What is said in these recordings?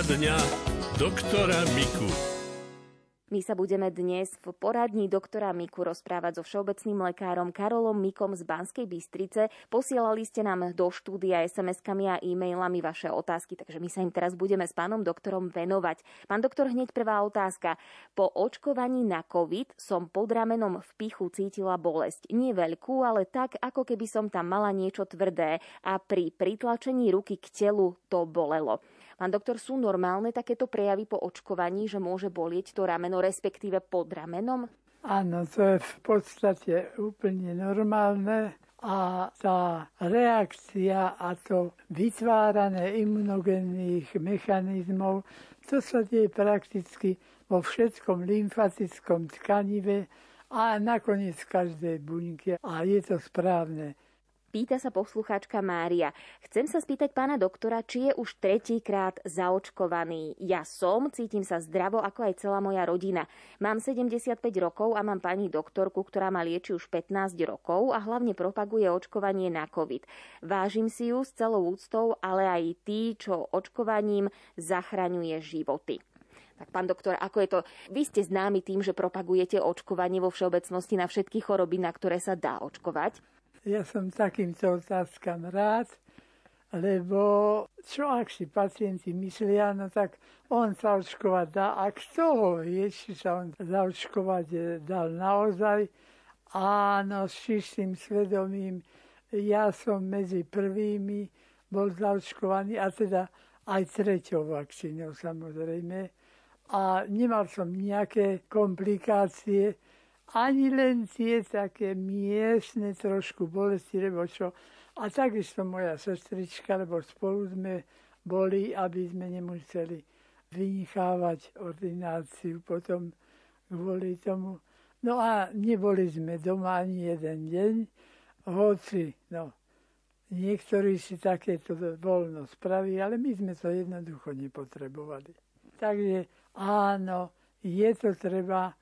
Poradňa doktora Miku. My sa budeme dnes v poradní doktora Miku rozprávať so všeobecným lekárom Karolom Mikom z Banskej Bystrice. Posielali ste nám do štúdia SMS-kami a e-mailami vaše otázky, takže my sa im teraz budeme s pánom doktorom venovať. Pán doktor, hneď prvá otázka. Po očkovaní na COVID som pod ramenom v pichu cítila bolesť. Nie veľkú, ale tak, ako keby som tam mala niečo tvrdé a pri pritlačení ruky k telu to bolelo. Pán doktor, sú normálne takéto prejavy po očkovaní, že môže bolieť to rameno, respektíve pod ramenom? Áno, to je v podstate úplne normálne a tá reakcia a to vytváranie imunogénnych mechanizmov, to sa deje prakticky vo všetkom lymfatickom tkanive a nakoniec v každej buňke a je to správne. Pýta sa poslucháčka Mária. Chcem sa spýtať pána doktora, či je už tretíkrát zaočkovaný. Ja som, cítim sa zdravo, ako aj celá moja rodina. Mám 75 rokov a mám pani doktorku, ktorá ma lieči už 15 rokov a hlavne propaguje očkovanie na COVID. Vážim si ju s celou úctou, ale aj tí, čo očkovaním zachraňuje životy. Tak pán doktor, ako je to? Vy ste známi tým, že propagujete očkovanie vo všeobecnosti na všetky choroby, na ktoré sa dá očkovať. Ja som takýmto otázkam rád, lebo čo ak si pacienti myslia, no tak on sa očkovať dá. A kto ho vie, či sa on zaočkovať dal naozaj? Áno, s čistým svedomím. Ja som medzi prvými bol zaočkovaný, a teda aj treťou vakcínou samozrejme. A nemal som nejaké komplikácie, ani len tie také miestne trošku bolesti, lebo čo. A takisto moja sestrička, lebo spolu sme boli, aby sme nemuseli vynichávať ordináciu potom kvôli tomu. No a neboli sme doma ani jeden deň, hoci, no, niektorí si takéto voľno spraví, ale my sme to jednoducho nepotrebovali. Takže áno, je to treba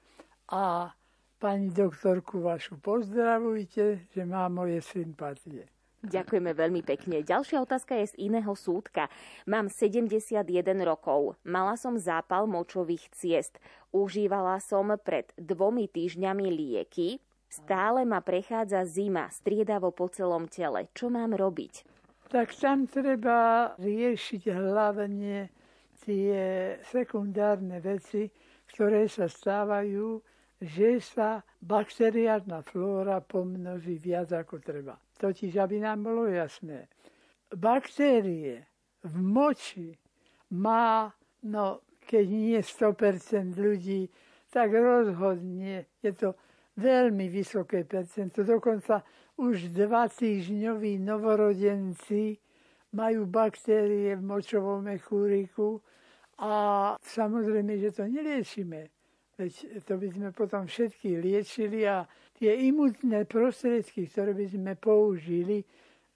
a Pani doktorku vašu pozdravujte, že má moje sympatie. Ďakujeme veľmi pekne. Ďalšia otázka je z iného súdka. Mám 71 rokov. Mala som zápal močových ciest. Užívala som pred dvomi týždňami lieky. Stále ma prechádza zima, striedavo po celom tele. Čo mám robiť? Tak tam treba riešiť hlavne tie sekundárne veci, ktoré sa stávajú že sa bakteriárna flóra pomnoží viac ako treba. Totiž, aby nám bolo jasné, baktérie v moči má, no keď nie 100% ľudí, tak rozhodne je to veľmi vysoké percento. Dokonca už dva týždňoví novorodenci majú baktérie v močovom mechúriku a samozrejme, že to neliečíme. Veď to by sme potom všetky liečili a tie imunné prostriedky, ktoré by sme použili,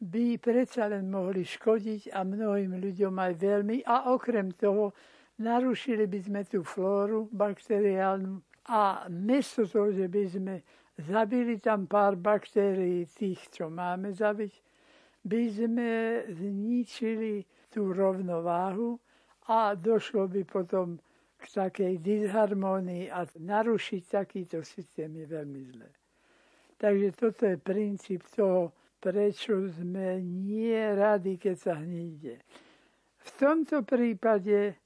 by predsa len mohli škodiť a mnohým ľuďom aj veľmi. A okrem toho narušili by sme tú flóru bakteriálnu a mesto toho, že by sme zabili tam pár baktérií tých, čo máme zabiť, by sme zničili tú rovnováhu a došlo by potom k takej disharmonii a narušiť takýto systém je veľmi zlé. Takže toto je princíp toho, prečo sme nie radi, keď sa hníde. V tomto prípade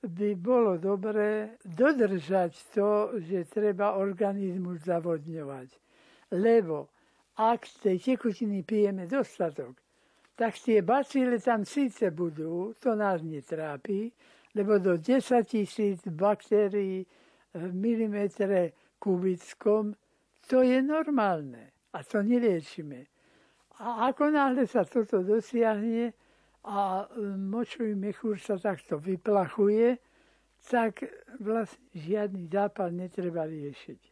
by bolo dobré dodržať to, že treba organizmus zavodňovať. Lebo ak tej tekutiny pijeme dostatok, tak tie bacíle tam síce budú, to nás netrápi, lebo do 10 tisíc baktérií v milimetre kubickom to je normálne a to neliečíme. A ako náhle sa toto dosiahne a močový mechúr sa takto vyplachuje, tak vlastne žiadny zápal netreba riešiť.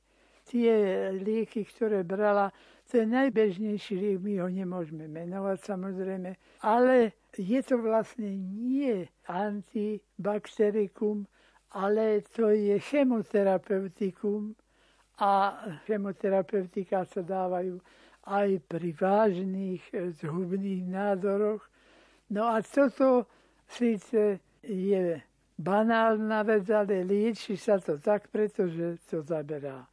Tie lieky, ktoré brala, je najbežnejší liek, my ho nemôžeme menovať samozrejme, ale je to vlastne nie antibakterikum, ale to je chemoterapeutikum a chemoterapeutika sa dávajú aj pri vážnych zhubných nádoroch. No a toto síce je banálna vec, ale lieči sa to tak, pretože to zaberá.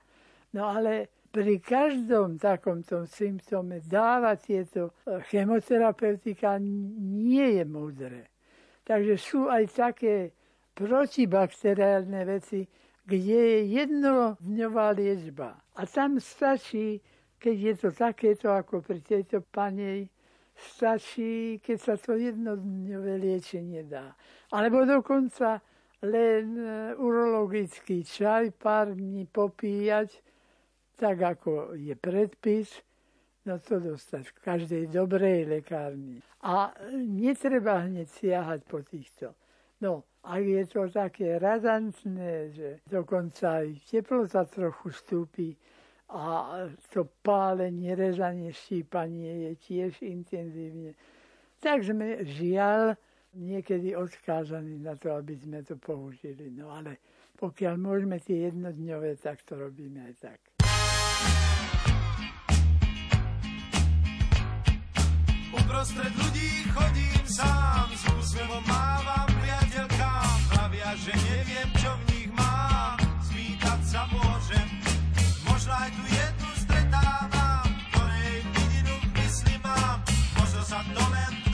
No ale pri každom takomto symptóme dávať tieto e, chemoterapeutika nie je múdre. Takže sú aj také protibakteriálne veci, kde je jednodňová liečba. A tam stačí, keď je to takéto ako pri tejto panej, stačí, keď sa to jednodňové liečenie dá. Alebo dokonca len e, urologický čaj pár dní popíjať, tak ako je predpis, no to dostať v každej dobrej lekárni. A netreba hneď siahať po týchto. No, ak je to také razantné, že dokonca aj teplota trochu stúpi a to pálenie, rezanie, štípanie je tiež intenzívne, tak sme žiaľ niekedy odkázaní na to, aby sme to použili. No ale pokiaľ môžeme tie jednodňové, tak to robíme aj tak. Uprostred ľudí chodím sám, s úsmevom mávam priateľkám. Pravia, že neviem, čo v nich mám, spýtať sa môžem. Možno aj tu jednu stretávam, ktorej vidinu v mysli mám. Možno sa to len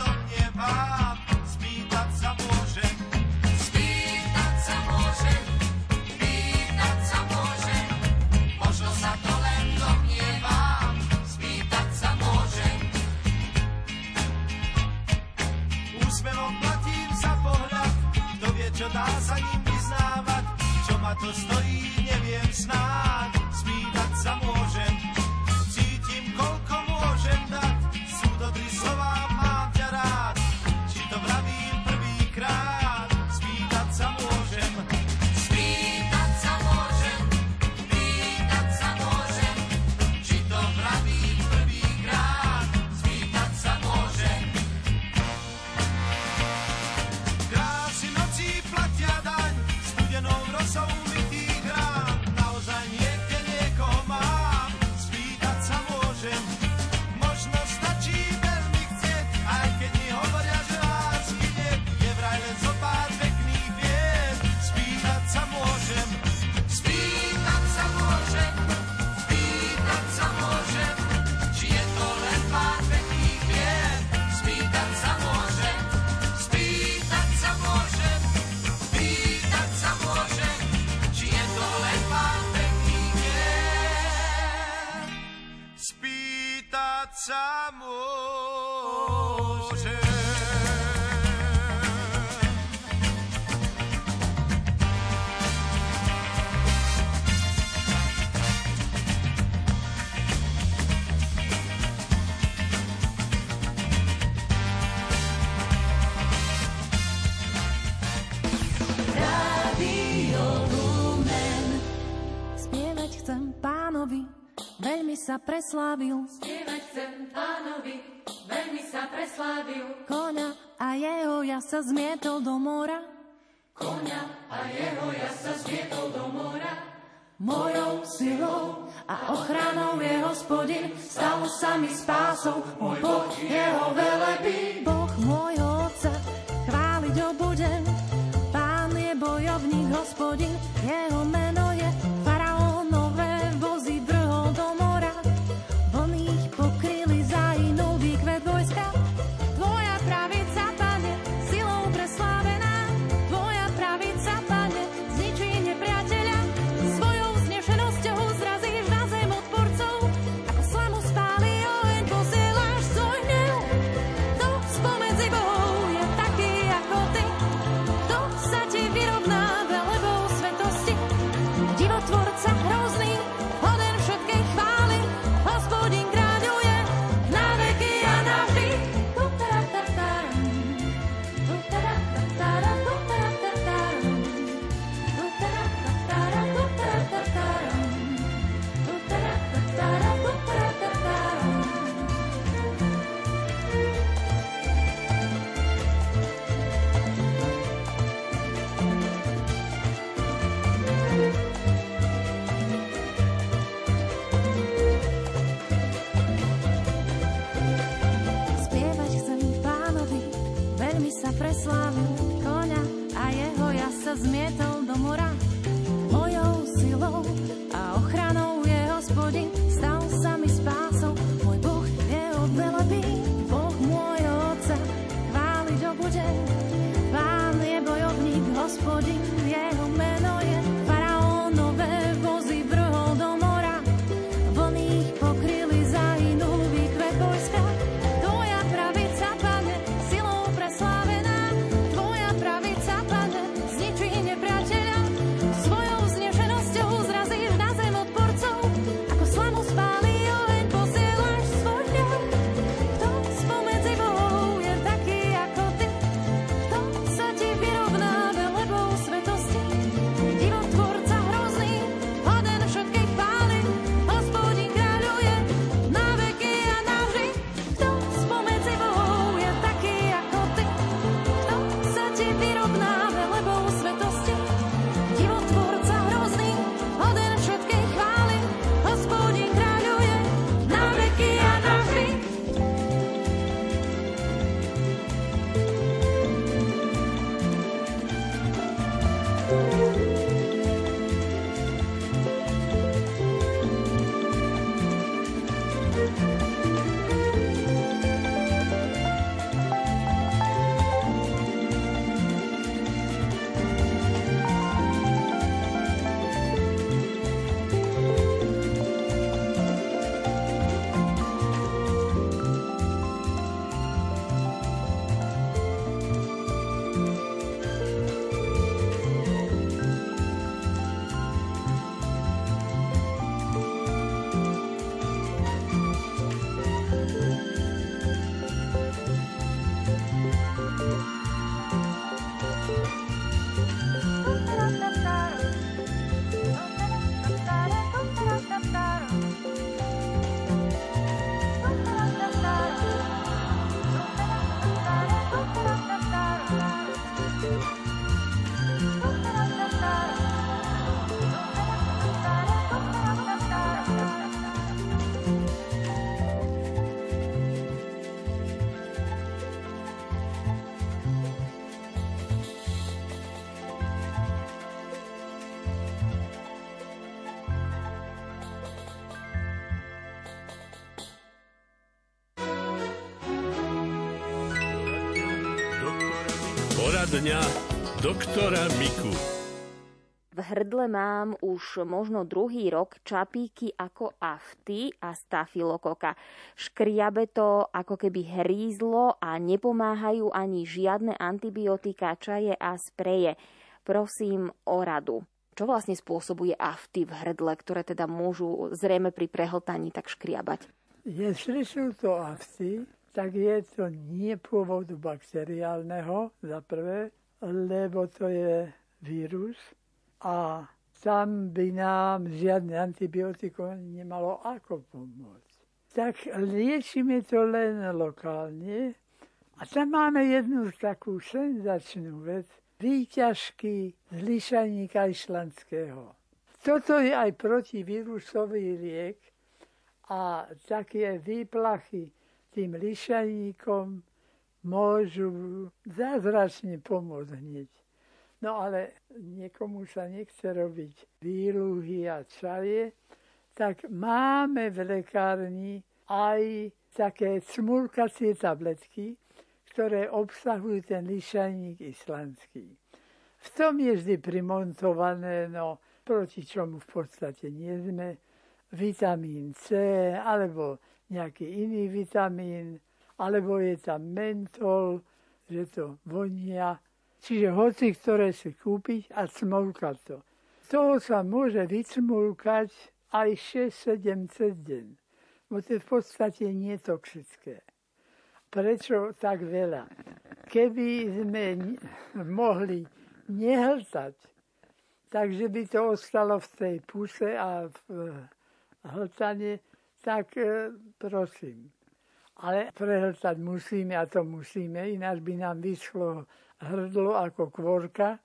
To stojí, neviem snáď, preslávil. Spievať chcem pánovi, veľmi sa preslávil. Koňa a jeho ja sa zmietol do mora. Koňa a jeho ja sa zvietol do mora. Mojou silou a ochranou je hospodin, stalo sa mi spásou, môj Boh jeho velebí. Boh môjho Poradňa doktora Miku. V hrdle mám už možno druhý rok čapíky ako afty a stafilokoka. Škriabe to ako keby hrízlo a nepomáhajú ani žiadne antibiotika, čaje a spreje. Prosím o radu. Čo vlastne spôsobuje afty v hrdle, ktoré teda môžu zrejme pri prehltaní tak škriabať? Jestli sú to afty, tak je to nie pôvodu bakteriálneho, za prvé, lebo to je vírus a tam by nám žiadne antibiotikum nemalo ako pomôcť. Tak liečíme to len lokálne a tam máme jednu takú senzačnú vec, výťažky z lišaníka islandského. Toto je aj protivírusový liek a také výplachy tým lišaníkom môžu zázračne pomôcť hneď. No ale niekomu sa nechce robiť výluhy a čaje, tak máme v lekárni aj také smulkacie tabletky, ktoré obsahujú ten lišaník islandský. V tom je vždy primontované, no proti čomu v podstate nie sme, vitamín C alebo nejaký iný vitamín, alebo je tam mentol, že to vonia. Čiže hoci ktoré si kúpiť a smolkať to. Toho sa môže vycmulkať aj 6-7 cez deň, bo to je v podstate netoxické. Prečo tak veľa? Keby sme mohli nehltať, takže by to ostalo v tej puse a v hltane, tak e, prosím. Ale prehltať musíme a to musíme, ináč by nám vyschlo hrdlo ako kvorka,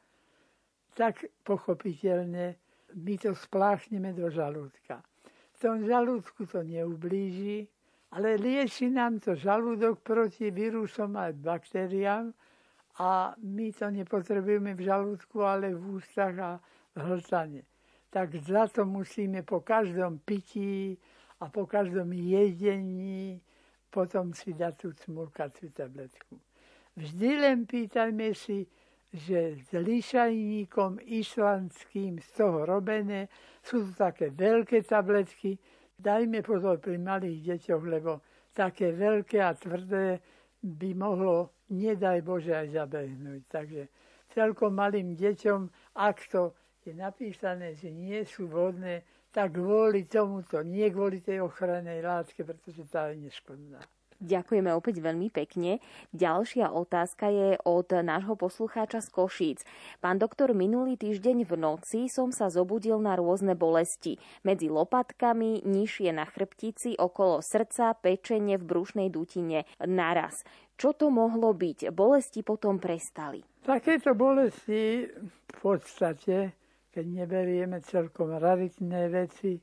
tak pochopiteľne my to spláchneme do žalúdka. V tom žalúdku to neublíži, ale lieči nám to žalúdok proti vírusom a baktériám a my to nepotrebujeme v žalúdku, ale v ústach a hltane. Tak za to musíme po každom pití a po každom jedení potom si dať tú cmulkacú tabletku. Vždy len pýtajme si, že s lišajníkom islandským z toho robené sú to také veľké tabletky. Dajme pozor pri malých deťoch, lebo také veľké a tvrdé by mohlo, nedaj Bože, aj zabehnúť. Takže celkom malým deťom, ak to je napísané, že nie sú vodné, tak kvôli tomuto, nie kvôli tej ochrannej látke, pretože tá je neškodná. Ďakujeme opäť veľmi pekne. Ďalšia otázka je od nášho poslucháča z Košíc. Pán doktor, minulý týždeň v noci som sa zobudil na rôzne bolesti. Medzi lopatkami, nižšie na chrbtici, okolo srdca, pečenie v brušnej dutine naraz. Čo to mohlo byť? Bolesti potom prestali. Takéto bolesti v podstate, keď neberieme celkom raritné veci,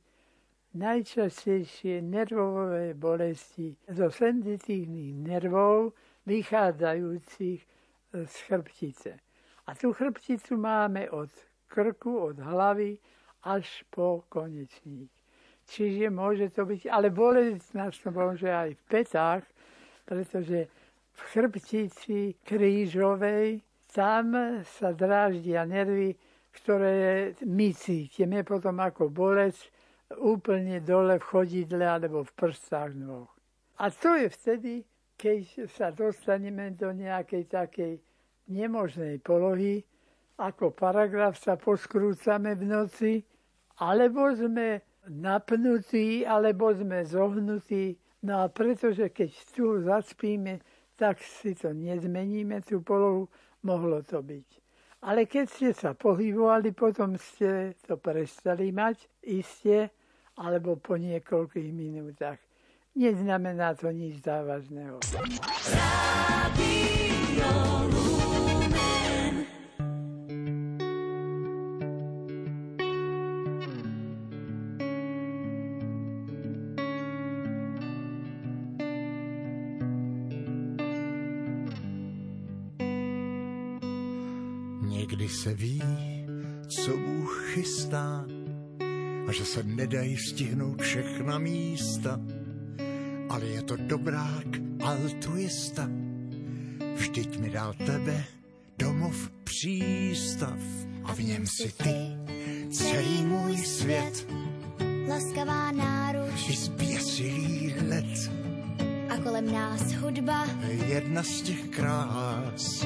najčastejšie nervové bolesti zo senzitívnych nervov vychádzajúcich z chrbtice. A tú chrbticu máme od krku, od hlavy až po konečník. Čiže môže to byť, ale bolesť nás to môže aj v petách, pretože v chrbtici krížovej tam sa dráždia nervy, ktoré my cítime potom ako bolesť úplne dole v chodidle alebo v prstách nôh. A to je vtedy, keď sa dostaneme do nejakej takej nemožnej polohy, ako paragraf sa poskrúcame v noci, alebo sme napnutí, alebo sme zohnutí. No a pretože keď tu zaspíme, tak si to nezmeníme, tú polohu, mohlo to byť. Ale keď ste sa pohybovali, potom ste to prestali mať, iste, alebo po niekoľkých minútach. Neznamená to nič závažného. Se ví, co Bůh chystá, a že se nedají stihnout všechna místa, ale je to dobrák altruista. Vždyť mi dal tebe domov přístav a v něm si ty celý můj svět. Laskavá náruč. I zběsilý let, a kolem nás hudba, jedna z těch krás,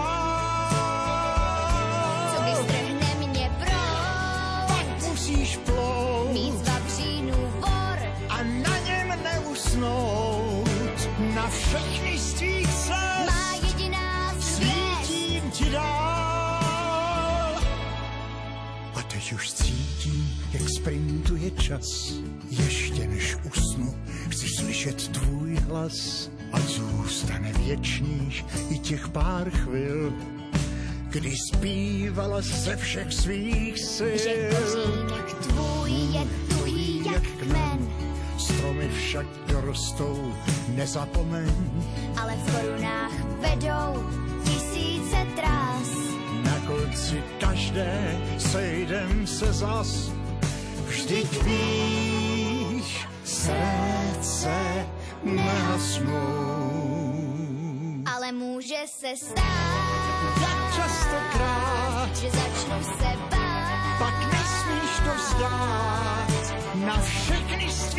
Všechny z tvých cest má jediná svět. ti dál. A teď už cítím, jak sprintuje čas. Ještě než usnu, chci slyšet tvůj hlas. A zůstane věčných i těch pár chvil, kdy zpívala ze všech svých sil. Že tvůj je tuhý jak kmen, Stromy však dorostou, nezapomeň. ale v korunách vedou tisíce trás. Na konci každé sejdem se zas. Vždyť víš, srdce nehasnou. Ale může se stát, Tak častokrát, že začnu se bát. pak nesmíš to vzdát. Na všechny z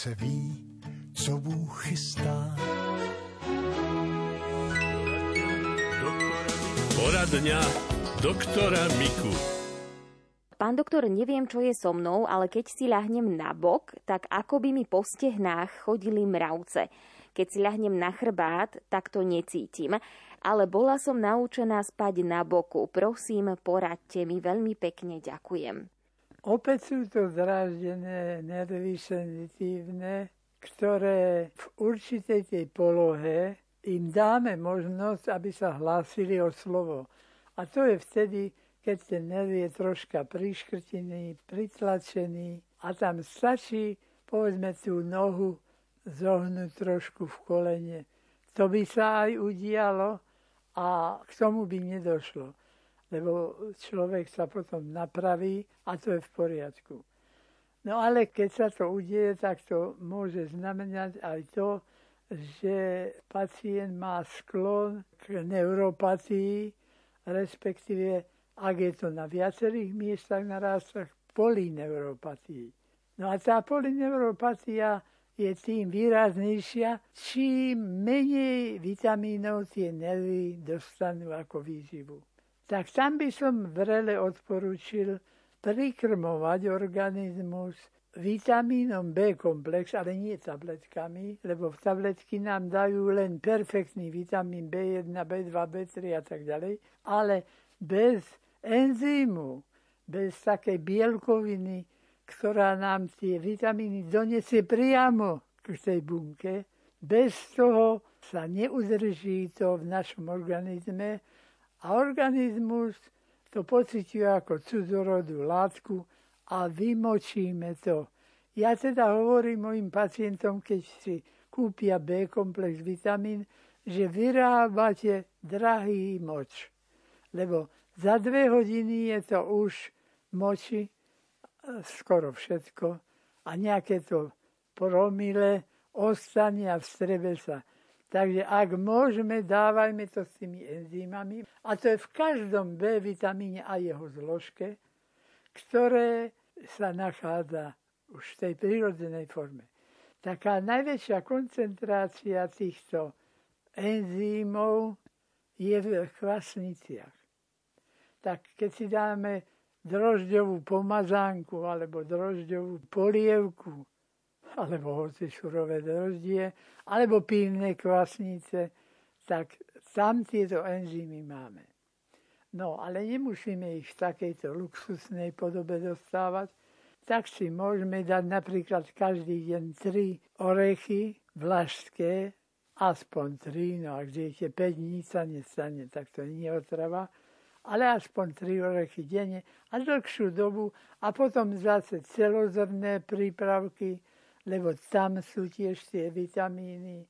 se ví, co Bůh chystá. Poradňa doktora Miku. Pán doktor, neviem, čo je so mnou, ale keď si ľahnem na bok, tak ako by mi po stehnách chodili mravce. Keď si ľahnem na chrbát, tak to necítim. Ale bola som naučená spať na boku. Prosím, poradte mi, veľmi pekne ďakujem. Opäť sú to zráždené nervy senzitívne, ktoré v určitej tej polohe im dáme možnosť, aby sa hlásili o slovo. A to je vtedy, keď ten nerv je troška priškrtený, pritlačený a tam stačí, povedzme, tú nohu zohnúť trošku v kolene. To by sa aj udialo a k tomu by nedošlo, lebo človek sa potom napraví a to je v poriadku. No ale keď sa to udeje, tak to môže znamenať aj to, že pacient má sklon k neuropatii, respektíve ak je to na viacerých miestach naraz, tak polineuropatii. No a tá polineuropatia je tým výraznejšia, čím menej vitamínov tie nervy dostanú ako výživu. Tak tam by som vrele odporúčil prikrmovať organizmus vitamínom B komplex, ale nie tabletkami, lebo v tabletky nám dajú len perfektný vitamín B1, B2, B3 a tak ďalej, ale bez enzymu, bez takej bielkoviny, ktorá nám tie vitamíny donesie priamo k tej bunke, bez toho sa neudrží to v našom organizme a organizmus to pociťuje ako cudzorodú látku a vymočíme to. Ja teda hovorím mojim pacientom, keď si kúpia B komplex vitamín, že vyrábate drahý moč. Lebo za dve hodiny je to už moči skoro všetko a nejaké to promile ostane a vstrebe sa. Takže ak môžeme, dávajme to s tými enzymami. A to je v každom B vitamíne a jeho zložke, ktoré sa nachádza už v tej prírodzenej forme. Taká najväčšia koncentrácia týchto enzýmov je v kvasniciach. Tak keď si dáme drožďovú pomazánku alebo drožďovú polievku, alebo hoci surové droždie, alebo pívne kvasnice, tak tam tieto enzymy máme. No, ale nemusíme ich v takejto luxusnej podobe dostávať, tak si môžeme dať napríklad každý deň tri orechy vlašské, aspoň tri, no ak žijete 5 dní sa nestane, tak to nie je otrava, ale aspoň tri orechy denne a dlhšiu dobu a potom zase celozrné prípravky, lebo tam sú tiež tie vitamíny,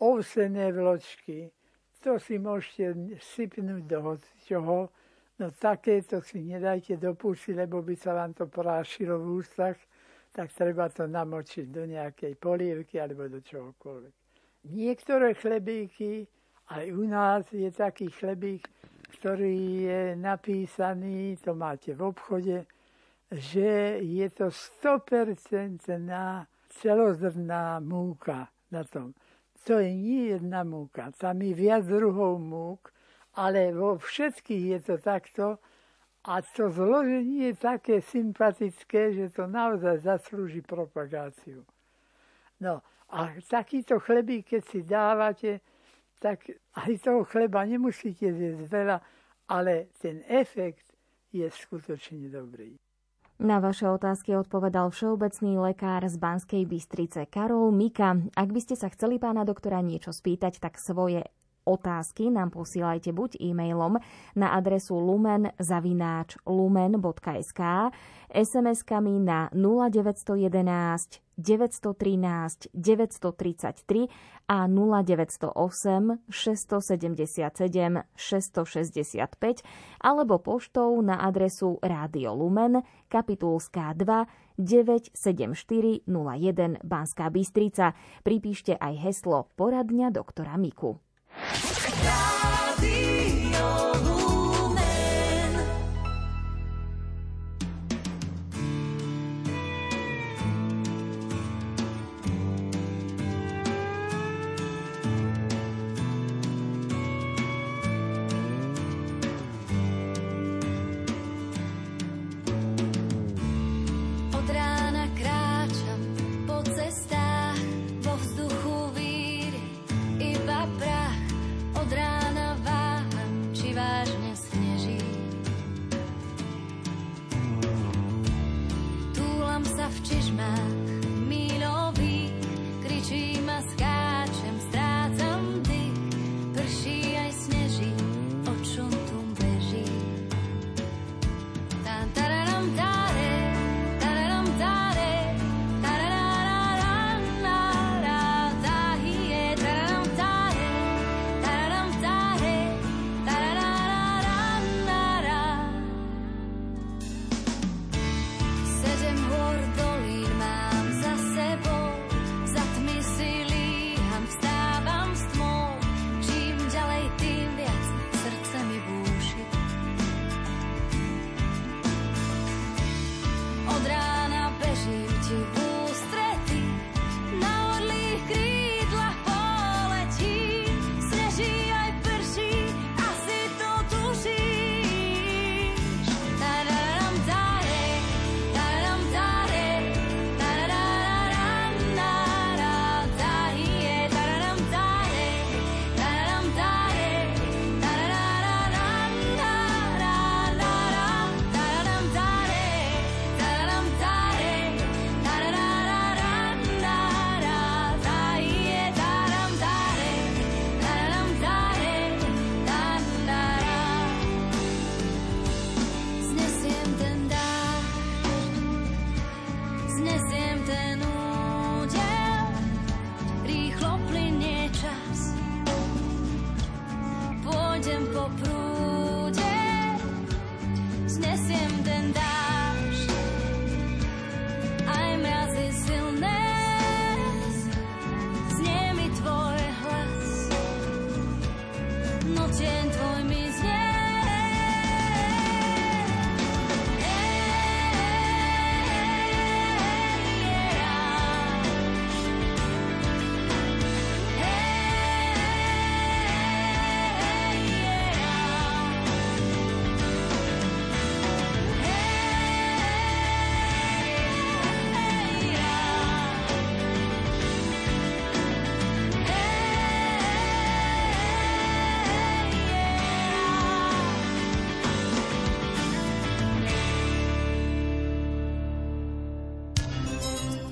ovsené vločky, to si môžete sypnúť do čoho, no takéto si nedajte do pusy, lebo by sa vám to prášilo v ústach, tak treba to namočiť do nejakej polievky alebo do čohokoľvek. Niektoré chlebíky, aj u nás je taký chlebík, ktorý je napísaný, to máte v obchode, že je to 100% celozrná múka na tom to je nie jedna múka. Tam je viac druhov múk, ale vo všetkých je to takto a to zloženie je také sympatické, že to naozaj zaslúži propagáciu. No a takýto chlebík, keď si dávate, tak aj toho chleba nemusíte zjesť veľa, ale ten efekt je skutočne dobrý. Na vaše otázky odpovedal všeobecný lekár z Banskej Bystrice Karol Mika. Ak by ste sa chceli pána doktora niečo spýtať, tak svoje Otázky nám posielajte buď e-mailom na adresu lumen.lumen.sk, SMS-kami na 0911 913 933 a 0908 677 665 alebo poštou na adresu Rádio Lumen, Kapitulská 2 97401 Banská Bystrica. Pripíšte aj heslo Poradňa doktora Miku.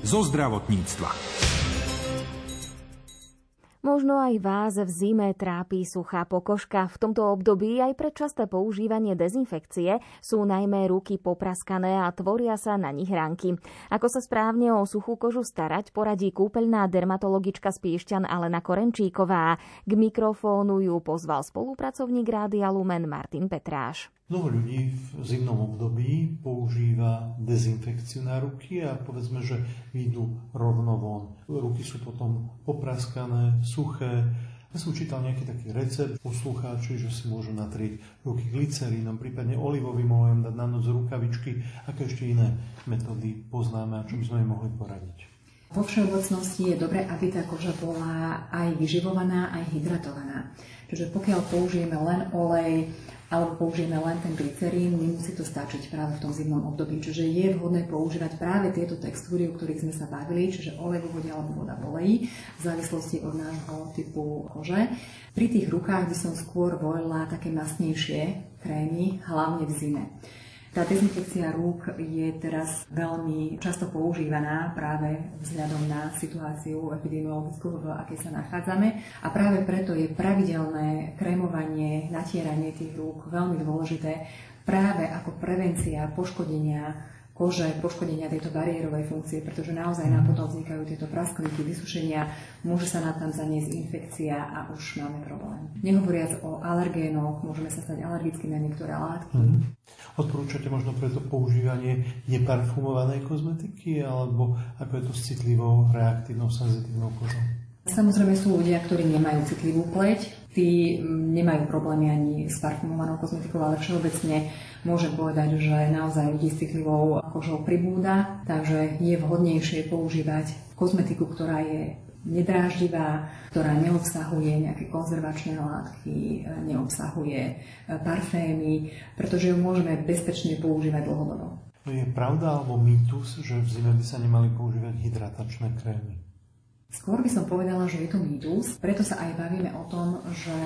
Zo zdravotníctva. Možno aj vás v zime trápi suchá pokožka. V tomto období aj pre používanie dezinfekcie sú najmä ruky popraskané a tvoria sa na nich ranky. Ako sa správne o suchú kožu starať, poradí kúpeľná dermatologička z Piešťan Alena Korenčíková. K mikrofónu ju pozval spolupracovník Rádia Lumen Martin Petráš. Mnoho ľudí v zimnom období používa dezinfekciu na ruky a povedzme, že výjdu rovno von. Ruky sú potom popraskané, suché. Ja som čítal nejaký taký recept poslucháči, že si môžu natrieť ruky glycerínom, prípadne olivovým olejom, dať na noc rukavičky, aké ešte iné metódy poznáme a čo by sme im mohli poradiť. Vo všeobecnosti je dobré, aby tá koža bola aj vyživovaná, aj hydratovaná. Čiže pokiaľ použijeme len olej, alebo použijeme len ten glycerín, nemusí to stačiť práve v tom zimnom období. Čiže je vhodné používať práve tieto textúry, o ktorých sme sa bavili, čiže olej vo vode alebo voda v oleji, v závislosti od nášho typu kože. Pri tých rukách by som skôr volila také masnejšie krémy, hlavne v zime. Tá dezinfekcia rúk je teraz veľmi často používaná práve vzhľadom na situáciu epidemiologickú, v akej sa nachádzame. A práve preto je pravidelné krémovanie, natieranie tých rúk veľmi dôležité práve ako prevencia poškodenia kože, poškodenia tejto bariérovej funkcie, pretože naozaj nám potom vznikajú tieto prasklinky, vysušenia, môže sa nám tam zaniesť infekcia a už máme problém. Nehovoriac o alergénoch, môžeme sa stať alergickými na niektoré látky. Mm. Odporúčate možno preto používanie neparfumovanej kozmetiky, alebo ako je to s citlivou, reaktívnou, senzitívnou kožou? Samozrejme sú ľudia, ktorí nemajú citlivú pleť, tí nemajú problémy ani s parfumovanou kozmetikou, ale všeobecne môžem povedať, že naozaj ľudí s citlivou kožou pribúda, takže je vhodnejšie používať kozmetiku, ktorá je nedráždivá, ktorá neobsahuje nejaké konzervačné látky, neobsahuje parfémy, pretože ju môžeme bezpečne používať dlhodobo. Je pravda alebo mýtus, že v zime by sa nemali používať hydratačné krémy? Skôr by som povedala, že je to mýtus, preto sa aj bavíme o tom, že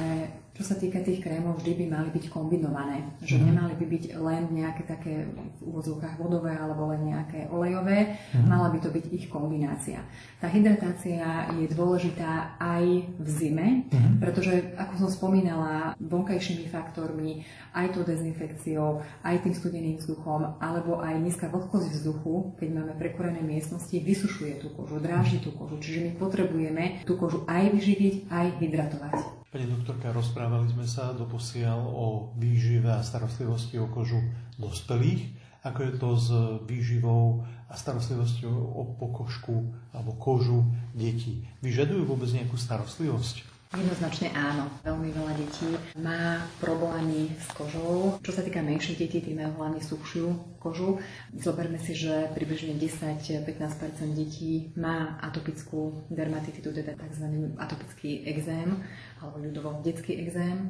čo sa týka tých krémov, vždy by mali byť kombinované. Že mm. nemali by byť len nejaké také v úvodzovkách vodové alebo len nejaké olejové, mm. mala by to byť ich kombinácia. Tá hydratácia je dôležitá aj v zime, mm. pretože, ako som spomínala, vonkajšími faktormi, aj tou dezinfekciou, aj tým studeným vzduchom, alebo aj nízka vlhkosť vzduchu, keď máme prekorené miestnosti, vysušuje tú kožu, dráži tú kožu. Čiže my potrebujeme tú kožu aj vyživiť, aj hydratovať. Pani doktorka, rozprávali sme sa doposiaľ o výžive a starostlivosti o kožu dospelých. Ako je to s výživou a starostlivosťou o pokožku alebo kožu detí? Vyžadujú vôbec nejakú starostlivosť? Jednoznačne áno. Veľmi veľa detí má problémy s kožou. Čo sa týka menších detí, tí majú hlavne suchšiu kožu. Zoberme si, že približne 10-15% detí má atopickú dermatitidu, teda tzv. atopický exém, alebo ľudovo detský exém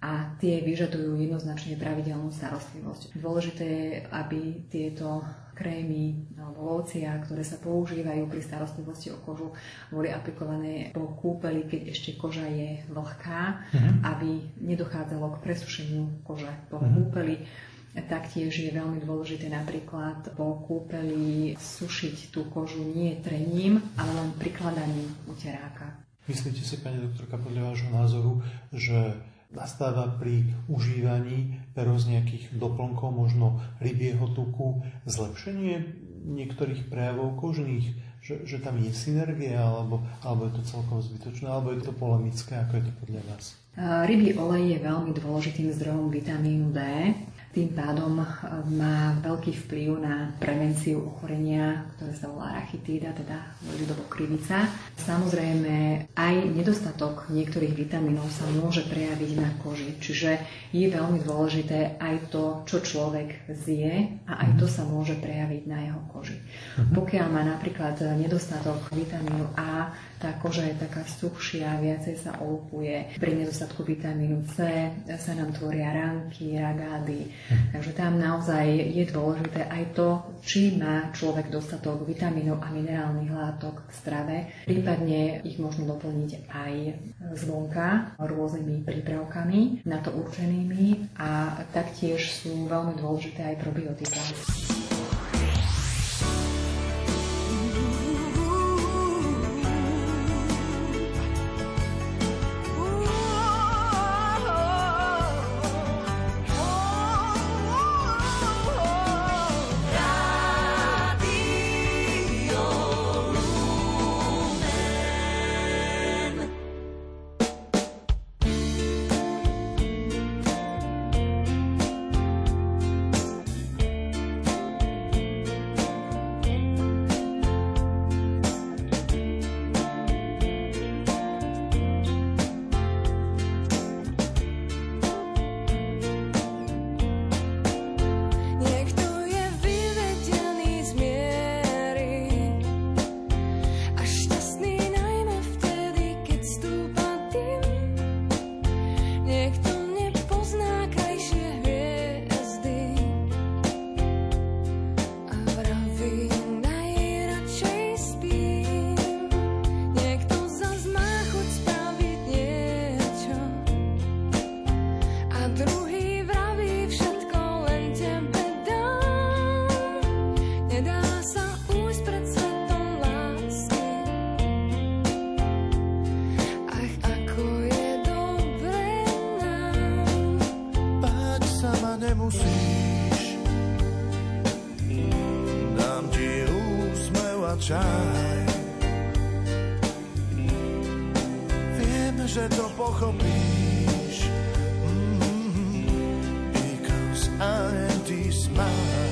a tie vyžadujú jednoznačne pravidelnú starostlivosť. Dôležité je, aby tieto krémy alebo locia, ktoré sa používajú pri starostlivosti o kožu, boli aplikované po kúpeli, keď ešte koža je vlhká, mm-hmm. aby nedochádzalo k presušeniu kože po mm-hmm. kúpeli. Taktiež je veľmi dôležité napríklad po kúpeli sušiť tú kožu nie trením, ale len prikladaním uteráka. Myslíte si, pani doktorka, podľa vášho názoru, že nastáva pri užívaní nejakých doplnkov, možno rybieho tuku, zlepšenie niektorých prejavov kožných, že, že tam je synergia, alebo, alebo je to celkom zbytočné, alebo je to polemické, ako je to podľa vás? Rybí olej je veľmi dôležitým zdrojom vitamínu D tým pádom e, má veľký vplyv na prevenciu ochorenia, ktoré sa volá rachitída, teda ľudovo krivica. Samozrejme, aj nedostatok niektorých vitamínov sa môže prejaviť na koži, čiže je veľmi dôležité aj to, čo človek zje a aj to sa môže prejaviť na jeho koži. Mhm. Pokiaľ má napríklad nedostatok vitamínu A, tá koža je taká suchšia, viacej sa olupuje. Pri nedostatku vitamínu C sa nám tvoria ranky, ragády. Takže tam naozaj je dôležité aj to, či má človek dostatok vitamínov a minerálnych látok v strave. Prípadne ich možno doplniť aj zvonka rôznymi prípravkami na to určenými a taktiež sú veľmi dôležité aj probiotika. Smaj. Viem, že to pochopíš, mm-hmm. because I am this smile.